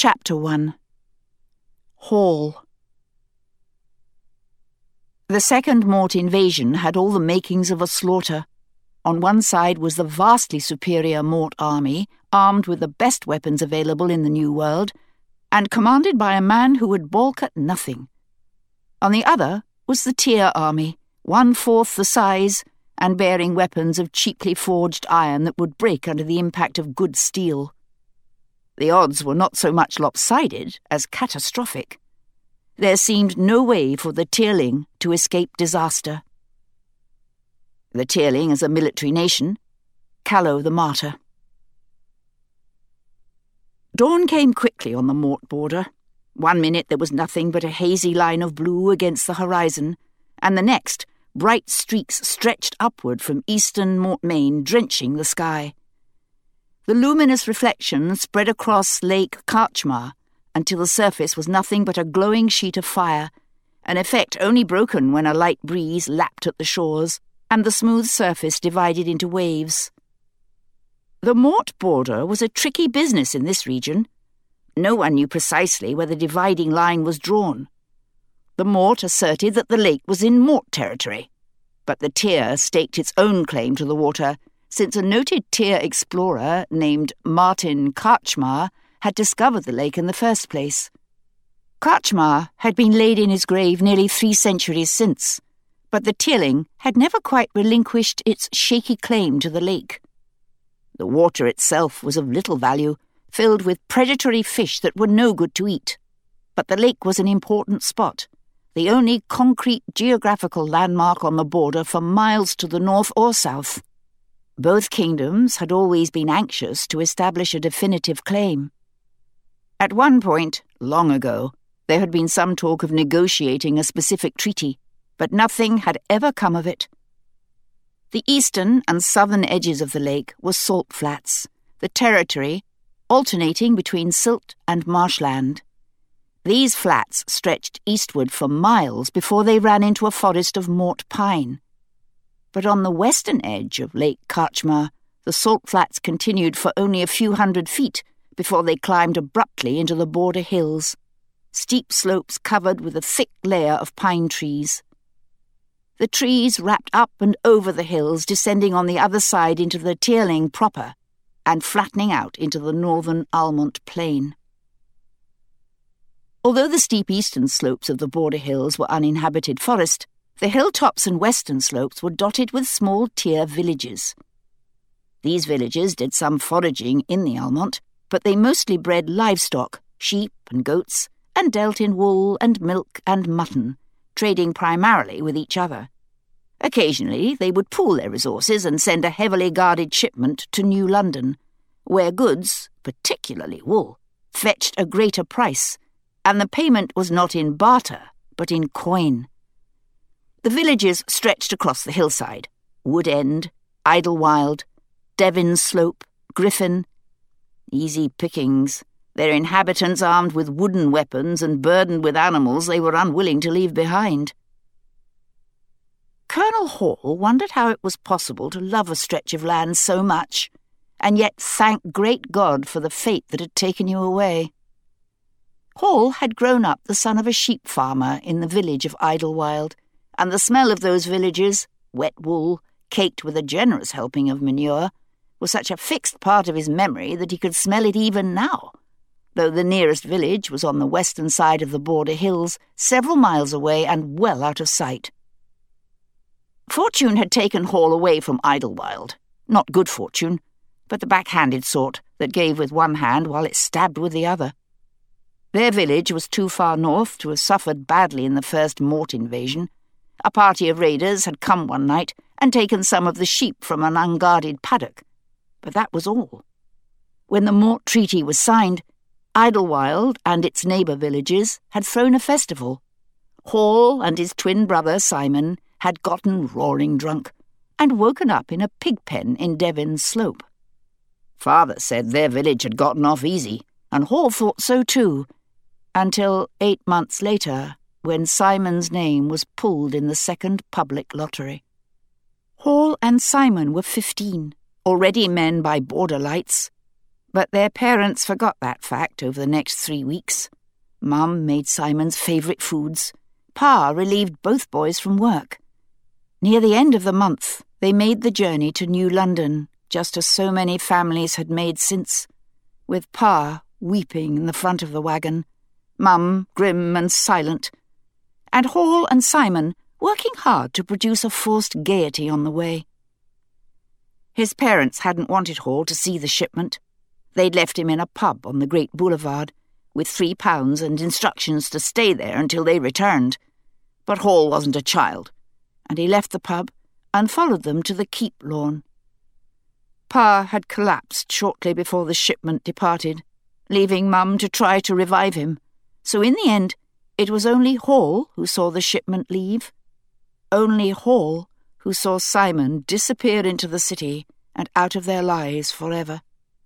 Chapter 1 Hall The second Mort invasion had all the makings of a slaughter. On one side was the vastly superior Mort army, armed with the best weapons available in the New World, and commanded by a man who would balk at nothing. On the other was the Tear army, one fourth the size, and bearing weapons of cheaply forged iron that would break under the impact of good steel. The odds were not so much lopsided as catastrophic. There seemed no way for the Tearling to escape disaster. The Tearling as a military nation, Callow the martyr. Dawn came quickly on the Mort border. One minute there was nothing but a hazy line of blue against the horizon, and the next, bright streaks stretched upward from eastern Mortmesne, drenching the sky. The luminous reflection spread across Lake Karczmar until the surface was nothing but a glowing sheet of fire, an effect only broken when a light breeze lapped at the shores and the smooth surface divided into waves. The Mort border was a tricky business in this region. No one knew precisely where the dividing line was drawn. The Mort asserted that the lake was in Mort territory, but the Tear staked its own claim to the water since a noted Tear explorer named Martin Karczmar had discovered the lake in the first place. Karczmar had been laid in his grave nearly three centuries since, but the Tearling had never quite relinquished its shaky claim to the lake. The water itself was of little value, filled with predatory fish that were no good to eat. But the lake was an important spot, the only concrete geographical landmark on the border for miles to the north or south. Both kingdoms had always been anxious to establish a definitive claim. At one point, long ago, there had been some talk of negotiating a specific treaty, but nothing had ever come of it. The eastern and southern edges of the lake were salt flats, the territory alternating between silt and marshland. These flats stretched eastward for miles before they ran into a forest of mort pine but on the western edge of Lake Karczmar, the salt flats continued for only a few hundred feet before they climbed abruptly into the border hills, steep slopes covered with a thick layer of pine trees. The trees wrapped up and over the hills, descending on the other side into the Tearling proper, and flattening out into the northern Almont plain. Although the steep eastern slopes of the border hills were uninhabited forest, the hilltops and western slopes were dotted with small Tear villages. These villages did some foraging in the Almont, but they mostly bred livestock, sheep and goats, and dealt in wool and milk and mutton, trading primarily with each other. Occasionally, they would pool their resources and send a heavily guarded shipment to New London, where goods, particularly wool, fetched a greater price, and the payment was not in barter, but in coin. The villages stretched across the hillside Wood End, Idlewild, Devon Slope, Griffin. Easy pickings, their inhabitants armed with wooden weapons and burdened with animals they were unwilling to leave behind. Colonel Hall wondered how it was possible to love a stretch of land so much, and yet thank great God for the fate that had taken you away. Hall had grown up the son of a sheep farmer in the village of Idlewild and the smell of those villages, wet wool, caked with a generous helping of manure, was such a fixed part of his memory that he could smell it even now, though the nearest village was on the western side of the border hills, several miles away and well out of sight. Fortune had taken Hall away from Idlewild. Not good fortune, but the backhanded sort that gave with one hand while it stabbed with the other. Their village was too far north to have suffered badly in the first Mort invasion, a party of raiders had come one night and taken some of the sheep from an unguarded paddock, but that was all. When the Mort Treaty was signed, Idlewild and its neighbour villages had thrown a festival. Hall and his twin brother Simon had gotten roaring drunk and woken up in a pig pen in Devon's Slope. Father said their village had gotten off easy, and Hall thought so too, until eight months later when Simon's name was pulled in the second public lottery. Hall and Simon were fifteen, already men by border lights. But their parents forgot that fact over the next three weeks. Mum made Simon's favourite foods. Pa relieved both boys from work. Near the end of the month, they made the journey to New London, just as so many families had made since, with Pa weeping in the front of the wagon, Mum grim and silent, and Hall and Simon working hard to produce a forced gaiety on the way. His parents hadn't wanted Hall to see the shipment. They'd left him in a pub on the Great Boulevard, with three pounds and instructions to stay there until they returned. But Hall wasn't a child, and he left the pub and followed them to the keep lawn. Pa had collapsed shortly before the shipment departed, leaving Mum to try to revive him. So in the end, it was only Hall who saw the shipment leave. Only Hall who saw Simon disappear into the city and out of their lives forever.